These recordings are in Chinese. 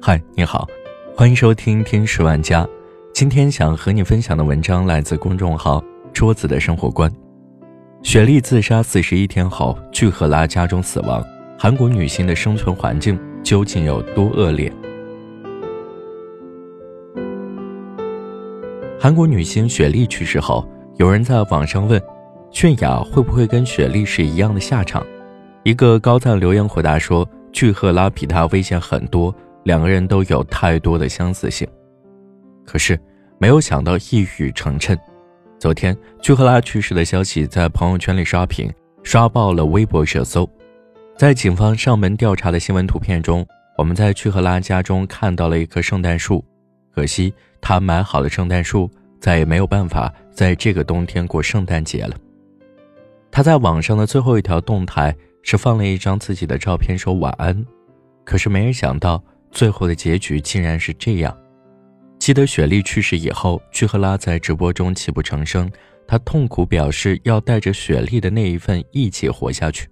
嗨，你好，欢迎收听《天使万家》。今天想和你分享的文章来自公众号“桌子的生活观”。雪莉自杀四十一天后，巨赫拉家中死亡。韩国女性的生存环境究竟有多恶劣？韩国女星雪莉去世后，有人在网上问：“泫雅会不会跟雪莉是一样的下场？”一个高赞留言回答说：“巨赫拉比他危险很多。”两个人都有太多的相似性，可是没有想到一语成谶。昨天，巨赫拉去世的消息在朋友圈里刷屏，刷爆了微博热搜。在警方上门调查的新闻图片中，我们在巨赫拉家中看到了一棵圣诞树。可惜，他买好了圣诞树，再也没有办法在这个冬天过圣诞节了。他在网上的最后一条动态是放了一张自己的照片，说晚安。可是没人想到。最后的结局竟然是这样。记得雪莉去世以后，巨赫拉在直播中泣不成声，她痛苦表示要带着雪莉的那一份一起活下去。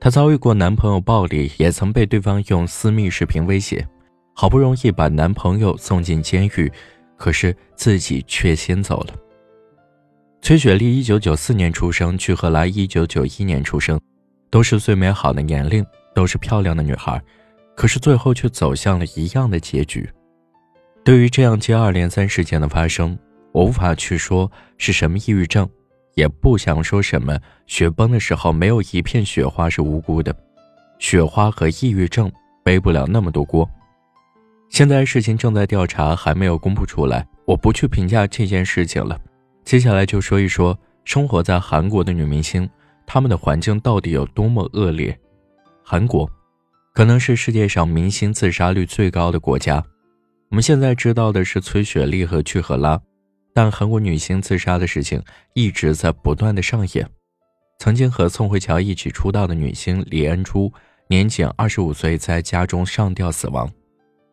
她遭遇过男朋友暴力，也曾被对方用私密视频威胁，好不容易把男朋友送进监狱，可是自己却先走了。崔雪莉一九九四年出生，巨赫拉一九九一年出生，都是最美好的年龄，都是漂亮的女孩。可是最后却走向了一样的结局。对于这样接二连三事件的发生，我无法去说是什么抑郁症，也不想说什么雪崩的时候没有一片雪花是无辜的。雪花和抑郁症背不了那么多锅。现在事情正在调查，还没有公布出来，我不去评价这件事情了。接下来就说一说生活在韩国的女明星，他们的环境到底有多么恶劣。韩国。可能是世界上明星自杀率最高的国家。我们现在知道的是崔雪莉和具赫拉，但韩国女星自杀的事情一直在不断的上演。曾经和宋慧乔一起出道的女星李恩珠，年仅二十五岁，在家中上吊死亡，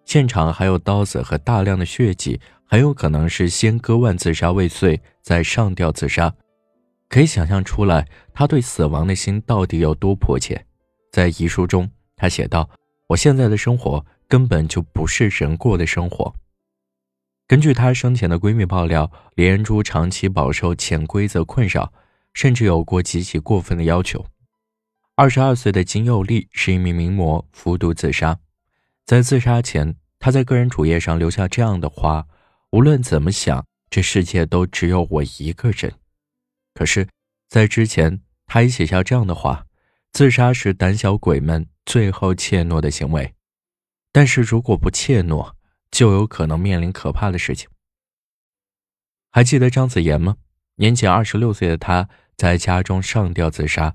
现场还有刀子和大量的血迹，很有可能是先割腕自杀未遂，再上吊自杀。可以想象出来，她对死亡的心到底有多迫切。在遗书中。他写道：“我现在的生活根本就不是人过的生活。”根据她生前的闺蜜爆料，李恩珠长期饱受潜规则困扰，甚至有过极其过分的要求。二十二岁的金佑利是一名名模，服毒自杀。在自杀前，她在个人主页上留下这样的话：“无论怎么想，这世界都只有我一个人。”可是，在之前，他也写下这样的话：“自杀是胆小鬼们。”最后怯懦的行为，但是如果不怯懦，就有可能面临可怕的事情。还记得张子妍吗？年仅二十六岁的她在家中上吊自杀，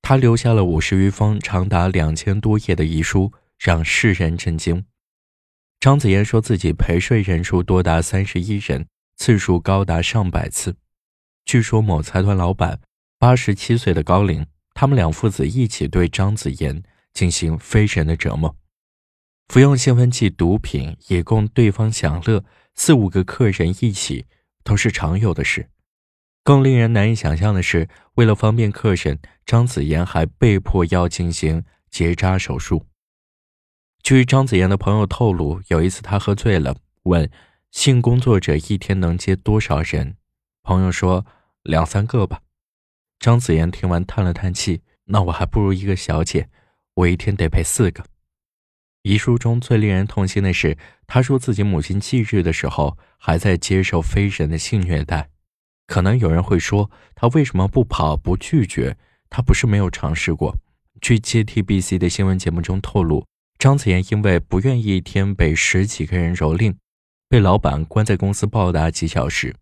她留下了五十余封长达两千多页的遗书，让世人震惊。张子妍说自己陪睡人数多达三十一人，次数高达上百次。据说某财团老板八十七岁的高龄，他们两父子一起对张子妍。进行非人的折磨，服用兴奋剂、毒品以供对方享乐，四五个客人一起都是常有的事。更令人难以想象的是，为了方便客人，张子妍还被迫要进行结扎手术。据张子妍的朋友透露，有一次他喝醉了，问性工作者一天能接多少人，朋友说两三个吧。张子妍听完叹了叹气：“那我还不如一个小姐。”我一天得陪四个。遗书中最令人痛心的是，他说自己母亲忌日的时候还在接受非人的性虐待。可能有人会说，他为什么不跑不拒绝？他不是没有尝试过。据 JTBC 的新闻节目中透露，张子妍因为不愿意一天被十几个人蹂躏，被老板关在公司暴打几小时。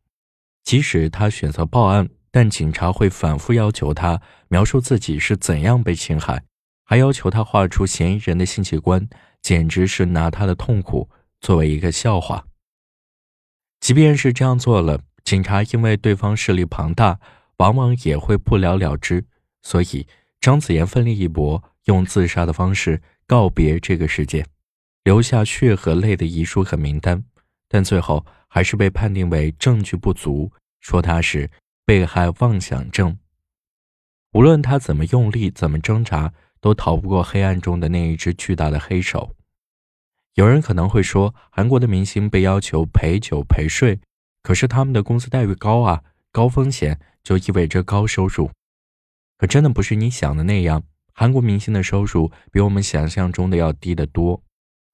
即使他选择报案，但警察会反复要求他描述自己是怎样被侵害。还要求他画出嫌疑人的性器官，简直是拿他的痛苦作为一个笑话。即便是这样做了，警察因为对方势力庞大，往往也会不了了之。所以张子妍奋力一搏，用自杀的方式告别这个世界，留下血和泪的遗书和名单，但最后还是被判定为证据不足，说他是被害妄想症。无论他怎么用力，怎么挣扎。都逃不过黑暗中的那一只巨大的黑手。有人可能会说，韩国的明星被要求陪酒陪睡，可是他们的工资待遇高啊，高风险就意味着高收入。可真的不是你想的那样，韩国明星的收入比我们想象中的要低得多。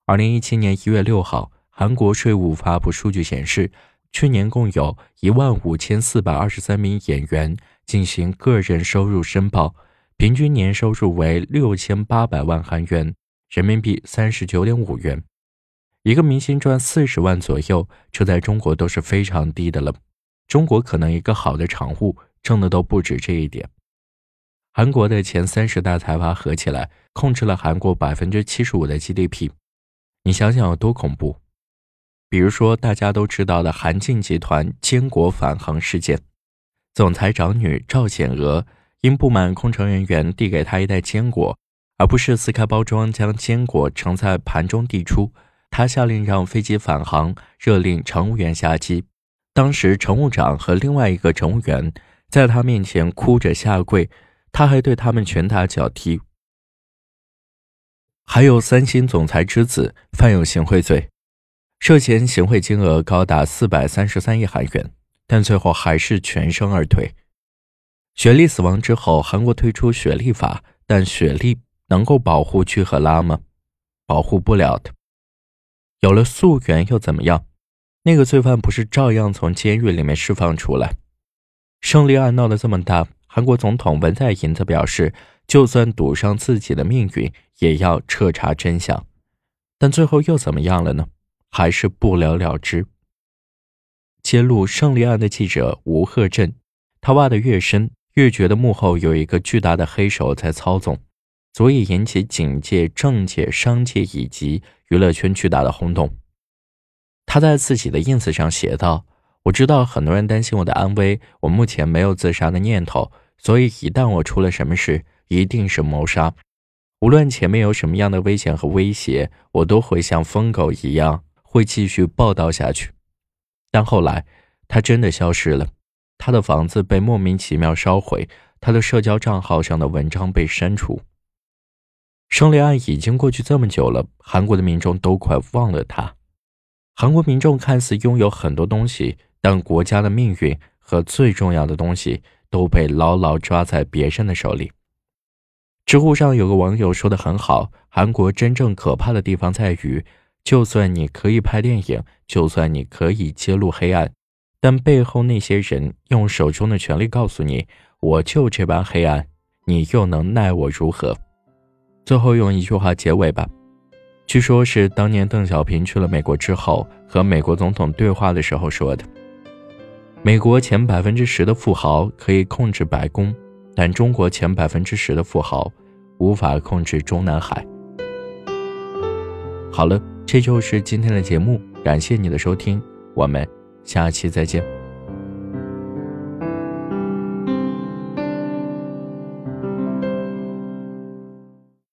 二零一七年一月六号，韩国税务发布数据显示，去年共有一万五千四百二十三名演员进行个人收入申报。平均年收入为六千八百万韩元，人民币三十九点五元。一个明星赚四十万左右，这在中国都是非常低的了。中国可能一个好的场务挣的都不止这一点。韩国的前三十大财阀合起来，控制了韩国百分之七十五的 GDP。你想想有多恐怖？比如说大家都知道的韩进集团坚果返航事件，总裁长女赵显娥。因不满空乘人员递给她一袋坚果，而不是撕开包装将坚果盛在盘中递出，他下令让飞机返航，热令乘务员下机。当时乘务长和另外一个乘务员在他面前哭着下跪，他还对他们拳打脚踢。还有三星总裁之子犯有行贿罪，涉嫌行贿金额高达四百三十三亿韩元，但最后还是全身而退。雪莉死亡之后，韩国推出雪莉法，但雪莉能够保护具赫拉吗？保护不了的。有了溯源又怎么样？那个罪犯不是照样从监狱里面释放出来？胜利案闹得这么大，韩国总统文在寅则表示，就算赌上自己的命运，也要彻查真相。但最后又怎么样了呢？还是不了了之。揭露胜利案的记者吴鹤镇，他挖得越深。越觉得幕后有一个巨大的黑手在操纵，足以引起警界、政界、商界以及娱乐圈巨大的轰动。他在自己的 ins 上写道：“我知道很多人担心我的安危，我目前没有自杀的念头，所以一旦我出了什么事，一定是谋杀。无论前面有什么样的危险和威胁，我都会像疯狗一样会继续报道下去。”但后来，他真的消失了。他的房子被莫名其妙烧毁，他的社交账号上的文章被删除。胜利案已经过去这么久了，韩国的民众都快忘了他。韩国民众看似拥有很多东西，但国家的命运和最重要的东西都被牢牢抓在别人的手里。知乎上有个网友说的很好：韩国真正可怕的地方在于，就算你可以拍电影，就算你可以揭露黑暗。但背后那些人用手中的权力告诉你：“我就这般黑暗，你又能奈我如何？”最后用一句话结尾吧，据说是当年邓小平去了美国之后和美国总统对话的时候说的：“美国前百分之十的富豪可以控制白宫，但中国前百分之十的富豪无法控制中南海。”好了，这就是今天的节目，感谢你的收听，我们。下期再见。